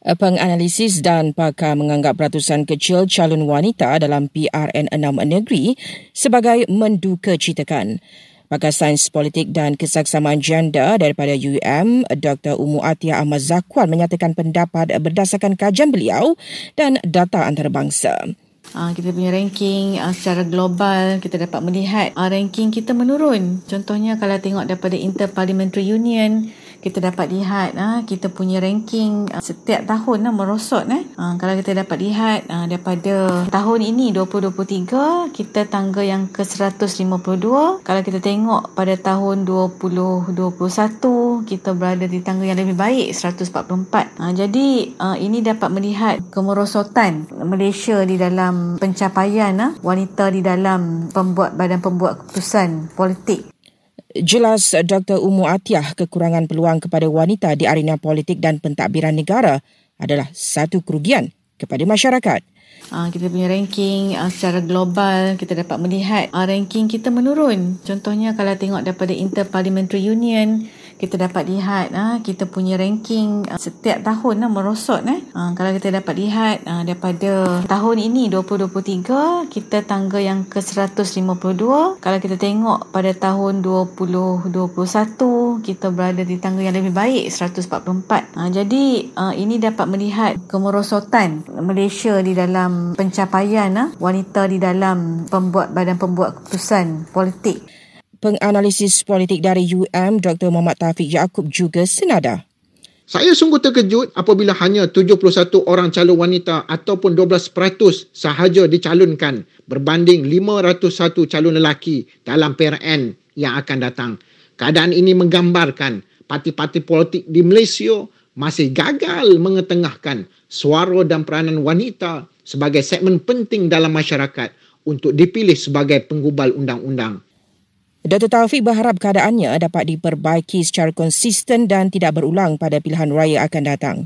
Penganalisis dan pakar menganggap ratusan kecil calon wanita dalam PRN 6 negeri sebagai menduka citakan. Pakar Sains Politik dan Kesaksamaan Gender daripada UM, Dr. Umu Atia Ahmad Zakwan menyatakan pendapat berdasarkan kajian beliau dan data antarabangsa. Uh, kita punya ranking uh, secara global kita dapat melihat uh, ranking kita menurun. Contohnya kalau tengok daripada Interparliamentary Union kita dapat lihat ha, kita punya ranking uh, setiap tahun lah, merosot eh. Ha, kalau kita dapat lihat uh, daripada tahun ini 2023 kita tangga yang ke 152 kalau kita tengok pada tahun 2021 kita berada di tangga yang lebih baik 144 ha, jadi uh, ini dapat melihat kemerosotan Malaysia di dalam pencapaian uh, wanita di dalam pembuat badan pembuat keputusan politik Jelas Dr. Umu Atiah kekurangan peluang kepada wanita di arena politik dan pentadbiran negara adalah satu kerugian kepada masyarakat. Uh, kita punya ranking uh, secara global kita dapat melihat uh, ranking kita menurun. Contohnya kalau tengok daripada Interparliamentary Union kita dapat lihat ha, kita punya ranking uh, setiap tahun lah, merosot eh. Ha, kalau kita dapat lihat uh, daripada tahun ini 2023 kita tangga yang ke 152 kalau kita tengok pada tahun 2021 kita berada di tangga yang lebih baik 144 ha, jadi uh, ini dapat melihat kemerosotan Malaysia di dalam pencapaian uh, wanita di dalam pembuat badan pembuat keputusan politik penganalisis politik dari UM Dr. Muhammad Taufik Yaakob juga senada. Saya sungguh terkejut apabila hanya 71 orang calon wanita ataupun 12% sahaja dicalonkan berbanding 501 calon lelaki dalam PRN yang akan datang. Keadaan ini menggambarkan parti-parti politik di Malaysia masih gagal mengetengahkan suara dan peranan wanita sebagai segmen penting dalam masyarakat untuk dipilih sebagai penggubal undang-undang. Dr. Taufik berharap keadaannya dapat diperbaiki secara konsisten dan tidak berulang pada pilihan raya akan datang.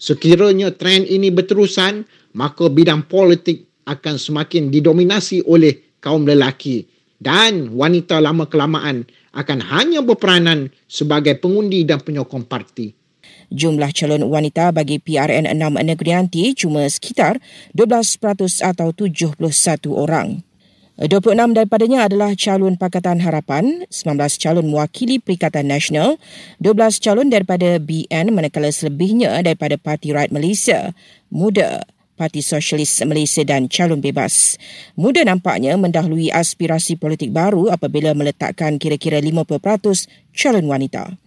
Sekiranya trend ini berterusan, maka bidang politik akan semakin didominasi oleh kaum lelaki dan wanita lama kelamaan akan hanya berperanan sebagai pengundi dan penyokong parti. Jumlah calon wanita bagi PRN 6 negeri nanti cuma sekitar 12% atau 71 orang. 26 daripadanya adalah calon Pakatan Harapan, 19 calon mewakili Perikatan Nasional, 12 calon daripada BN manakala selebihnya daripada Parti Rakyat Malaysia, Muda, Parti Sosialis Malaysia dan calon bebas. Muda nampaknya mendahului aspirasi politik baru apabila meletakkan kira-kira 50% calon wanita.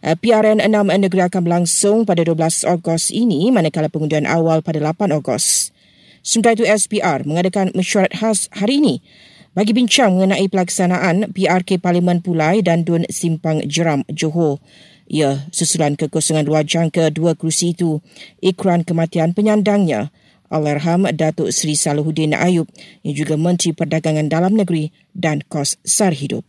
Eh, PRN 6 negeri akan berlangsung pada 12 Ogos ini manakala pengundian awal pada 8 Ogos. Sementara itu SPR mengadakan mesyuarat khas hari ini bagi bincang mengenai pelaksanaan PRK Parlimen Pulai dan Dun Simpang Jeram Johor. Ya, susulan kekosongan dua jangka dua kerusi itu, ikran kematian penyandangnya, Allahyarham Datuk Seri Salahuddin Ayub yang juga Menteri Perdagangan Dalam Negeri dan Kos Sar Hidup.